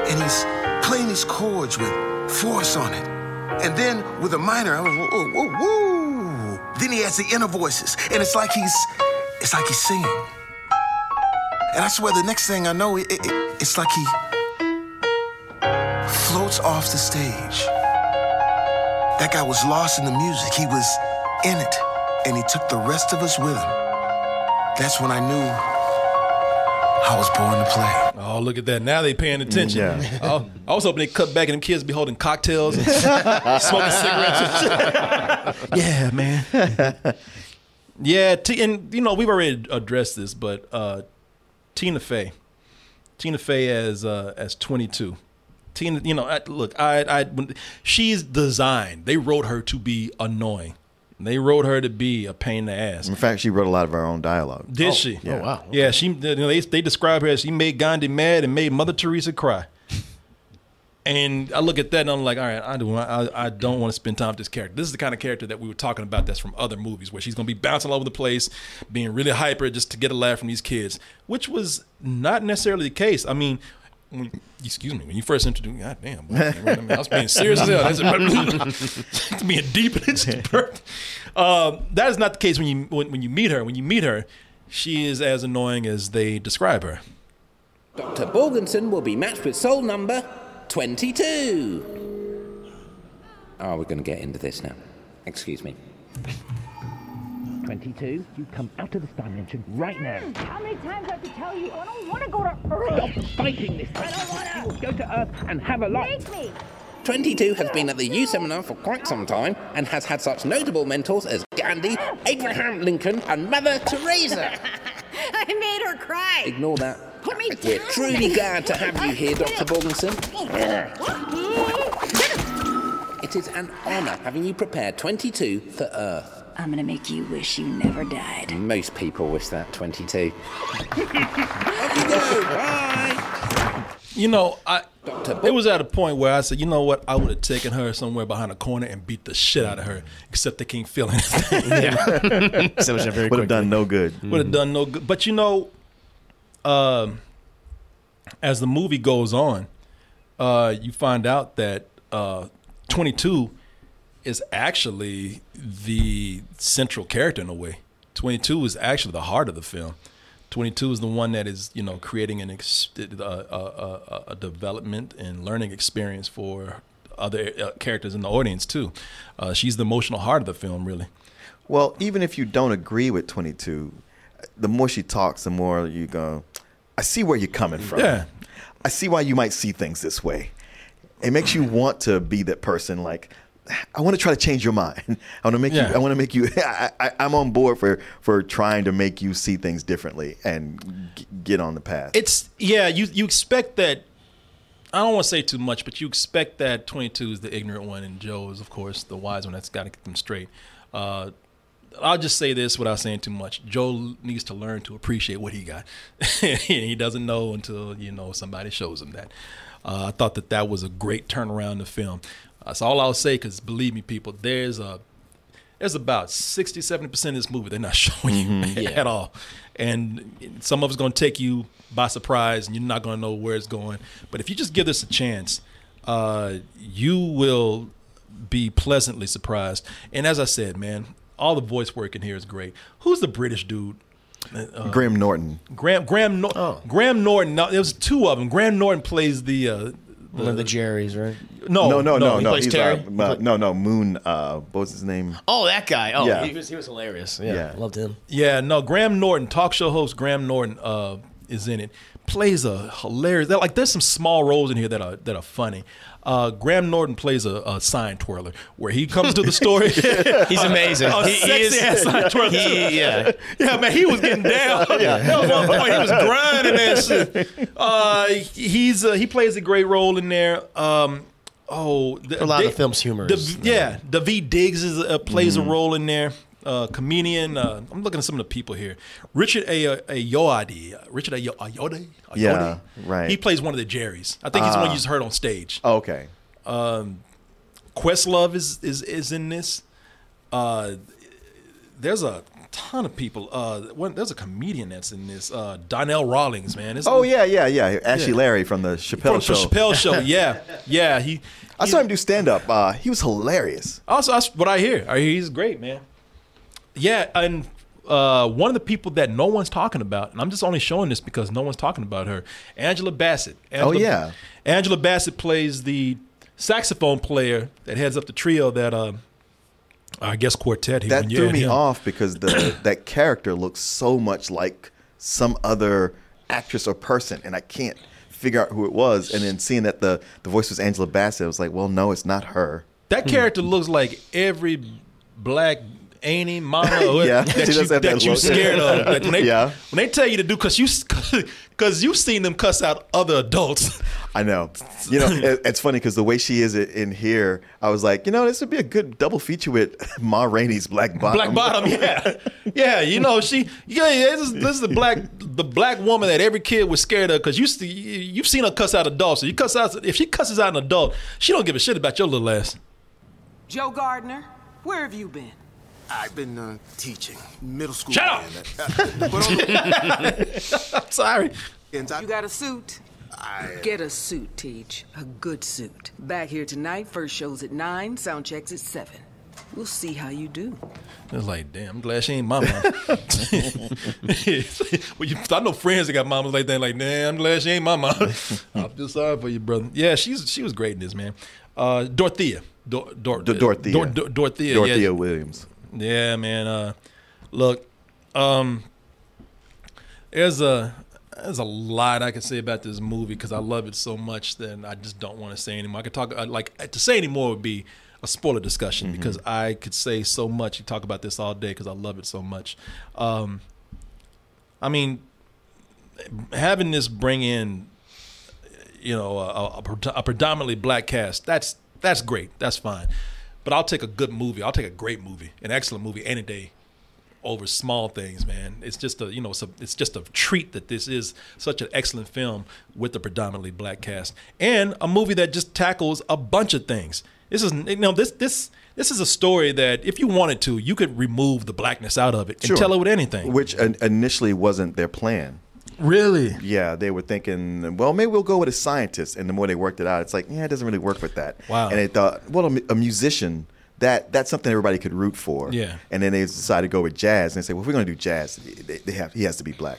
and he's playing these chords with force on it. And then with a minor, I was whoa, whoa, whoa. Then he has the inner voices, and it's like he's, it's like he's singing. And I swear, the next thing I know, it, it, it's like he floats off the stage. That guy was lost in the music. He was in it, and he took the rest of us with him. That's when I knew I was born to play. Oh, look at that! Now they paying attention. Yeah. Oh, I was hoping they cut back and them kids be holding cocktails and smoking cigarettes. Yeah, man. yeah, T- and you know we've already addressed this, but uh, Tina Fey, Tina Fey as uh, as twenty two. Tina, you know, I, look, I, I, when, she's designed. They wrote her to be annoying. They wrote her to be a pain in the ass. In fact, she wrote a lot of her own dialogue. Did oh, she? Yeah. Oh wow. Yeah, she. You know, they they describe her as she made Gandhi mad and made Mother Teresa cry. And I look at that and I'm like, all right, I do. I, I don't want to spend time with this character. This is the kind of character that we were talking about. That's from other movies where she's gonna be bouncing all over the place, being really hyper just to get a laugh from these kids, which was not necessarily the case. I mean. When, excuse me. When you first introduced, God damn, boy, I, mean, I was being serious as hell. That's being deep. It's perfect. Um, that is not the case when you when, when you meet her. When you meet her, she is as annoying as they describe her. Dr. Borgenson will be matched with soul number 22. Oh, we're going to get into this now. Excuse me. 22, you come out of this dimension right now. Hmm, how many times I have to tell you I don't want to go to Earth? Stop fighting this. I don't want You will go to Earth and have a lot. Take me. 22 has been at the You seminar for quite some time and has had such notable mentors as Gandhi, Abraham Lincoln, and Mother Teresa. I made her cry. Ignore that. Put me We're down. truly glad to have you here, Dr. Borgenson. Hmm? It is an honour having you prepare 22 for Earth. I'm gonna make you wish you never died. Most people wish that 22. You know, I it was at a point where I said, you know what, I would have taken her somewhere behind a corner and beat the shit out of her, except they can't feel anything. So it's a very Would have quick done no good. Would have done no good. But you know, um, as the movie goes on, uh, you find out that uh, 22 is actually the central character in a way. 22 is actually the heart of the film. 22 is the one that is, you know, creating an ex- a, a, a, a development and learning experience for other uh, characters in the audience too. Uh, she's the emotional heart of the film, really. Well, even if you don't agree with 22, the more she talks, the more you go, I see where you're coming from. Yeah. I see why you might see things this way. it makes you want to be that person. Like, I want to try to change your mind. I want to make Yeah. you. I want to make you. I, I, I'm on board for for trying to make you see things differently and g- get on the path. It's yeah. You you expect that. I don't want to say too much, but you expect that 22 is the ignorant one, and Joe is, of course, the wise one that's got to get them straight. Uh, I'll just say this without saying too much. Joe needs to learn to appreciate what he got. he doesn't know until you know somebody shows him that. Uh, I thought that that was a great turnaround in the film. That's all I'll say because believe me, people, there's a there's about 60, 70% of this movie they're not showing you Yeah. at all. And some of it's going to take you by surprise and you're not going to know where it's going. But if you just give this a chance, uh, you will be pleasantly surprised. And as I said, man, all the voice work in here is great. Who's the British dude? Uh, Graham Norton. Graham Graham Nor- Graham Norton. No, there was two of them. Graham Norton plays the uh, One of the Jerrys, right? No, no, no, no, he no. plays He's, Terry? uh, uh, no, no. Moon. Uh, what was his name? Oh, that guy. Oh, Yeah. he was he was hilarious. Yeah, Yeah. loved him. Yeah, no, Graham Norton, talk show host Graham Norton, uh, is in it. Plays a hilarious. Like there's some small roles in here that are that are funny. Uh, Graham Norton plays a, a sign twirler where he comes to the story. He's amazing. A He- he sexy is- ass sign twirler. he- yeah. yeah, man, he was getting down. Yeah. Was one point he was grinding that shit. Uh, he's uh, he plays a great role in there. Um, oh, the, A lot of the film's humor yeah, Daveed Diggs is, uh, plays Mhm. a role in there. Uh, comedian. Uh, I'm looking at some of the people here. Richard A. Ayoade. Richard Ayo- Ayode. Ayode. Yeah, right. He plays one of the Jerrys. I think he's the one Ah. you just heard on stage. Okay. Um, Questlove is is is in this. Uh, there's a ton of people. Uh, one, there's a comedian that's in this. Uh, Donnell Rawlings, man. It's- Oh yeah, yeah, yeah. Ashy Yeah. Larry from the Chappelle show. From the. Chappelle show, yeah, yeah. He. I saw him do stand up. Uh, he was hilarious. Also, that's what I hear. I hear he's great, man. Yeah, and uh, one of the people that no one's talking about, and I'm just only showing this because no one's talking about her, Angela Bassett. Angela, Oh, yeah. Angela Bassett plays the saxophone player that heads up the trio that uh, I guess quartet. He That threw me him. off because the that character looks so much like some other actress or person, and I can't figure out who it was. And then seeing that the the voice was Angela Bassett, I was like, well, no, it's not her. That character looks like every black auntie, mama Yeah, that, you, does have that that you scared of. Like when they, Yeah. when they tell you to do, because you, because you've seen them cuss out other adults. I know. You know, it, it's funny because the way she is in here, I was like, you know, this would be a good double feature with Ma Rainey's Black Bottom. Black bottom, yeah, yeah. You know, she, yeah, yeah this, is, this is the black, the black woman that every kid was scared of because you, you've seen her cuss out adults. So you cuss out if she cusses out an adult, she don't give a shit about your little ass. Joe Gardner, where have you been? I've been uh, teaching middle school. Shut up! Uh, but the- I'm sorry. You got a suit? Get a suit, Teach. A good suit. Back here tonight, first show's at 9, sound checks at 7. We'll see how you do. It's like, damn, I'm glad she ain't my mom. well, you, I know friends that got mamas like that. Like, damn, I'm glad she ain't my mom. I feel sorry for you, brother. Yeah, she's she was great in this, man. Uh, Dorothea, Dor, Dor, D- Dorothea. Dor, Dor, Dorothea, Dorothea yeah. Williams. Yeah, man. Uh, look, um, there's a there's a lot I can say about this movie because I love it so much that I just don't want to say anymore. I could talk I, like to say anymore would be a spoiler discussion because I could say so much. You talk about this all day because I love it so much. Um, I mean, having this bring in, you know, a, a, a predominantly black cast. That's that's great. That's fine. But I'll take a good movie. I'll take a great movie, an excellent movie any day over small things, man. It's just a you know it's, a, it's just a treat that this is such an excellent film with a predominantly black cast and a movie that just tackles a bunch of things. This is you know this this this is a story that if you wanted to, you could remove the blackness out of it and Sure. tell it with anything. Which initially wasn't their plan. Really? Yeah, they were thinking, well, maybe we'll go with a scientist. And the more they worked it out, it's like, yeah, it doesn't really work with that. Wow. And they thought, well, a, a musician, that that's something everybody could root for. Yeah. And then they decided to go with jazz. And they said, well, if we're going to do jazz, they, they have he has to be black.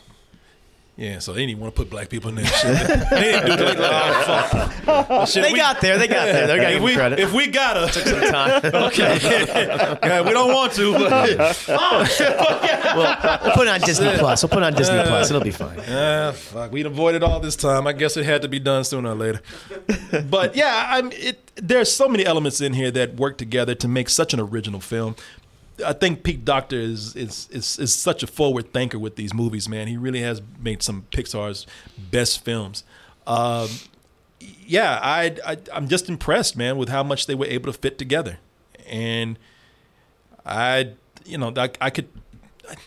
Yeah, so they didn't even want to put black people in there. Shit. they didn't do that. Oh, fuck. Shit, They got there. They got there. They gotta if we, credit. If we gotta, Took some time. okay. yeah, we don't want to. But, we'll, we'll put it on Disney Plus. We'll put it on Disney Plus. It'll be fine. Ah, fuck. We'd avoided all this time. I guess it had to be done sooner or later. but yeah, I'm. It. There's so many elements in here that work together to make such an original film. I think Pete Docter is is is is such a forward thinker with these movies, man. He really has made some Pixar's best films. Um, yeah, I, I I'm just impressed, man, with how much they were able to fit together, and I, you know, I, I could,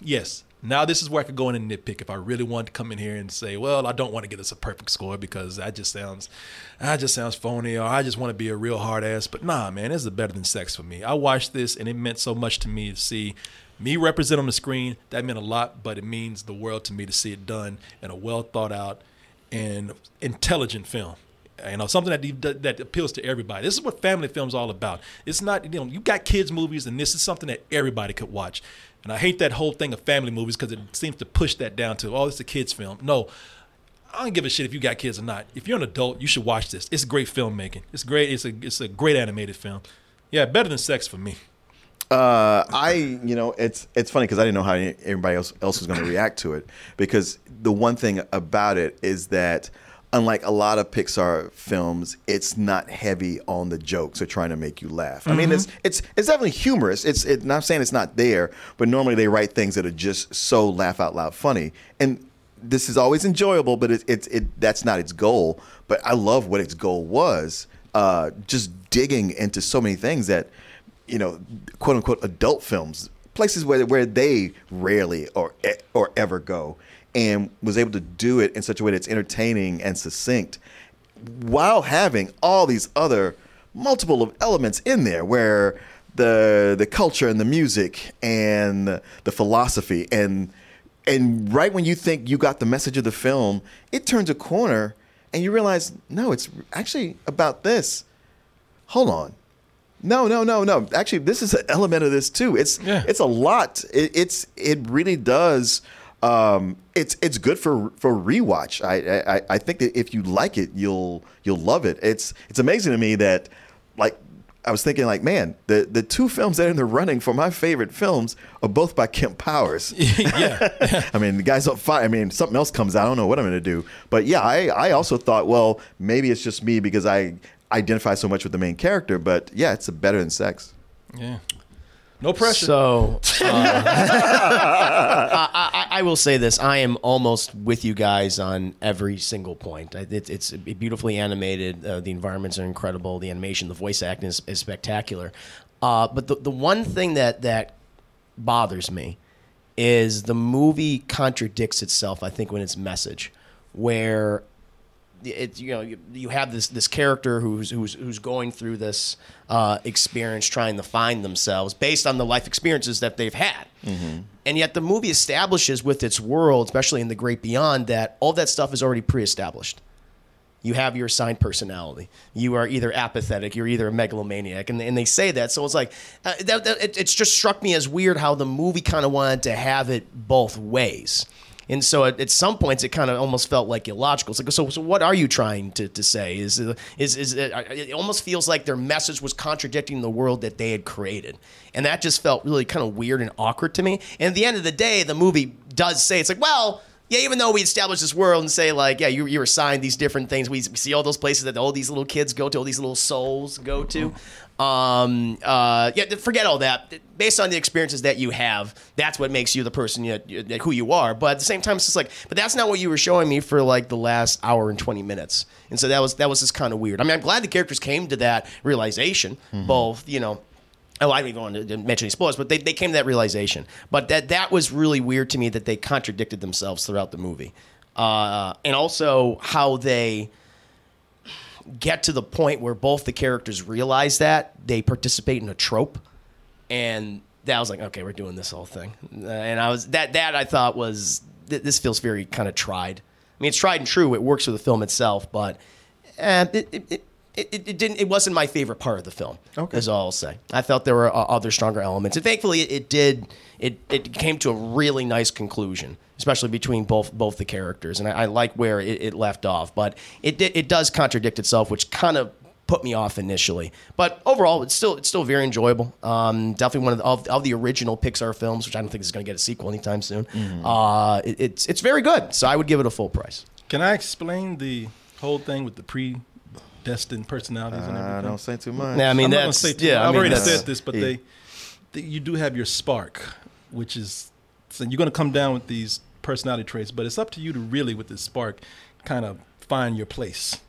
yes. Now this is where I could go in and nitpick if I really wanted to come in here and say, well, I don't want to give this a perfect score because that just sounds, that just sounds phony, or I just want to be a real hard ass. But nah, man, this is better than sex for me. I watched this and it meant so much to me to see me represent on the screen. That meant a lot, but it means the world to me to see it done in a well thought out and intelligent film. You know, something that that appeals to everybody. This is what family film's all about. It's not, you know, you got kids movies, and this is something that everybody could watch. And I hate that whole thing of family movies because it seems to push that down to, oh, it's a kids film. No, I don't give a shit if you got kids or not. If you're an adult, you should watch this. It's great filmmaking. It's great. It's a it's a great animated film. Yeah, better than sex for me. Uh, I, you know, it's it's funny because I didn't know how everybody else else was going to react to it because the one thing about it is that unlike a lot of Pixar films, it's not heavy on the jokes or trying to make you laugh. I mean, it's it's it's definitely humorous. It's it, not saying it's not there, but normally they write things that are just so laugh out loud funny. And this is always enjoyable, but it's it, it that's not its goal. But I love what its goal was. Uh, just digging into so many things that you know, quote unquote adult films, places where where they rarely or or ever go, and was able to do it in such a way that's entertaining and succinct, while having all these other multiple of elements in there where the the culture and the music and the philosophy and and right when you think you got the message of the film, it turns a corner and you realize no, it's actually about this. Hold on. No, no, no, no. Actually, this is an element of this too. It's it's a lot. It, it's it really does. Um, it's it's good for for rewatch. I, I I think that if you like it, you'll you'll love it. It's it's amazing to me that like I was thinking like, man, the the two films that are in the running for my favorite films are both by Kemp Powers. yeah. I mean, the guy's on fire. I mean, something else comes out. I don't know what I'm going to do. But yeah, I I also thought, well, maybe it's just me because I identify so much with the main character. But yeah, it's better than sex. Yeah. No pressure. So, uh, I, I, I will say this: I am almost with you guys on every single point. It, it's beautifully animated. Uh, the environments are incredible. The animation, the voice acting is, is spectacular. Uh, but the the one thing that that bothers me is the movie contradicts itself. I think when its message, where it you know you, you have this this character who's who's who's going through this uh, experience trying to find themselves based on the life experiences that they've had and yet the movie establishes with its world especially in the great beyond that all that stuff is already pre-established you have your assigned personality. You are either apathetic, you're either a megalomaniac, and, and they say that. So it's like uh, that, that, it, it's just struck me as weird how the movie kind of wanted to have it both ways. And so at, at some points, it kind of almost felt like illogical. It's like, so, so what are you trying to, to say? Is is is it, it almost feels like their message was contradicting the world that they had created, and that just felt really kind of weird and awkward to me. And at the end of the day, the movie does say it's like, well, yeah, even though we establish this world and say like, yeah, you, you're assigned these different things. We, we see all those places that all these little kids go to, all these little souls go to. Um, uh, yeah, forget all that. Based on the experiences that you have, that's what makes you the person you, you- who you are. But at the same time, it's just like, but that's not what you were showing me for like the last hour and twenty minutes. And so that was that was just kind of weird. I mean, I'm glad the characters came to that realization. Both, you know, Oh, I don't even want to mention any spoilers, but they, they came to that realization. But that that was really weird to me that they contradicted themselves throughout the movie, uh, and also how they get to the point where both the characters realize that they participate in a trope, and that was like, okay, we're doing this whole thing, Uh, and I was that that I thought was th- this feels very kind of tried. I mean, it's tried and true. It works for the film itself, but uh, it, it, it it, it, it didn't. It wasn't my favorite part of the film. Okay, is all I'll say. I felt there were uh, other stronger elements, and thankfully, it, it did. It it came to a really nice conclusion, especially between both both the characters, and I, I like where it, it left off. But it it does contradict itself, which kind of put me off initially. But overall, it's still it's still very enjoyable. Um, definitely one of the, of, of the original Pixar films, which I don't think is going to get a sequel anytime soon. Mhm. Uh, it, it's it's very good, so I would give it a full price. Can I explain the whole thing with the predestined personalities and everything? don't say too much. Yeah, I mean, I'm not gonna that's- say too yeah, much. I I've mean, already that's- said this, but yeah. they, they, you do have your spark, which is so you're going to come down with these personality traits, but it's up to you to really, with this spark, kind of find your place.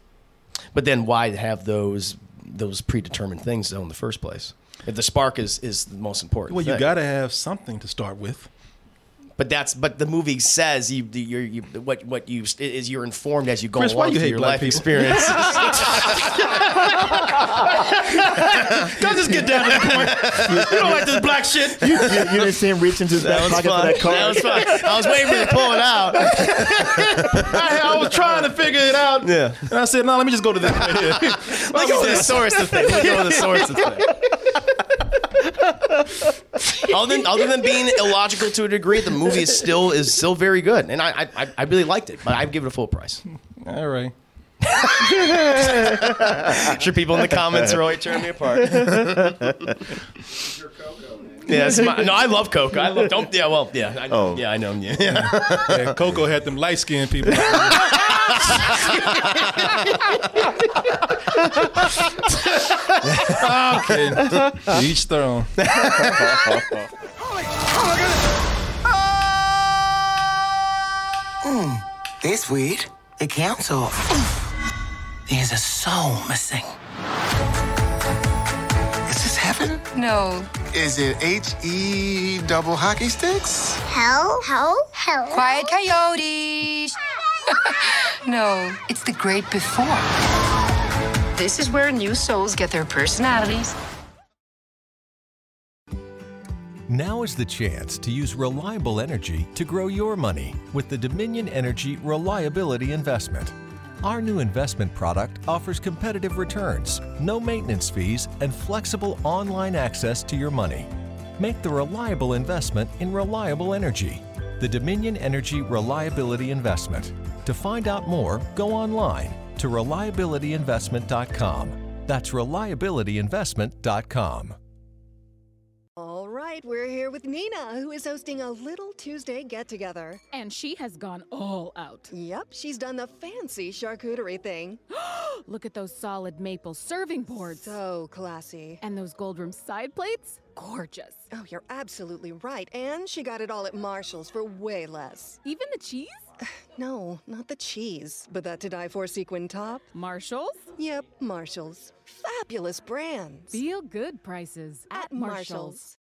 But then why have those those predetermined things though in the first place? If the spark is is the most important. Well, you thing. got to have something to start with. But that's but the movie says you you're, you what what you is you're informed as you go Chris, why along you through hate your black life people? experience. Go just get down to the point. You don't like this black shit. You, you, you didn't see him reach into his back pocket fun. for that card. That was fun. I was waiting for you to pull it out. I, I was trying to figure it out. Yeah. And I said, no, let me just go to this right here. Let's go with the source of things. Let's go with the source of things. Other than other than being illogical to a degree, the movie is still is still very good, and I I, I really liked it. But I'd give it a full price. All right. sure, people in the comments are always tearing me apart. Yeah, it's my, no, I love Coco. I love don't. Yeah, well, yeah, I know, Oh. yeah, I know. Yeah, yeah. Yeah, Coco had them light skinned people. okay. Each their own. Mm, this weird. It counts off. There's a soul missing. Is this heaven? No. Is it H E double hockey sticks? Hell? Hell? Hell? Quiet coyotes. no, it's the great before. This is where new souls get their personalities. Now is the chance to use reliable energy to grow your money with the Dominion Energy Reliability Investment. Our new investment product offers competitive returns, no maintenance fees, and flexible online access to your money. Make the reliable investment in reliable energy. The Dominion Energy Reliability Investment. To find out more, go online to reliabilityinvestment.com. That's reliabilityinvestment.com. All right, we're here with Nina, who is hosting a little Tuesday get together. And she has gone all out. Yep, she's done the fancy charcuterie thing. Look at those solid maple serving boards. So classy. And those gold rim side plates? Gorgeous. Oh, you're absolutely right. And she got it all at Marshall's for way less. Even the cheese? No, not the cheese, but that to die for sequin top. Marshall's? Yep, Marshall's. Fabulous brands. Feel good prices at, At Marshall's.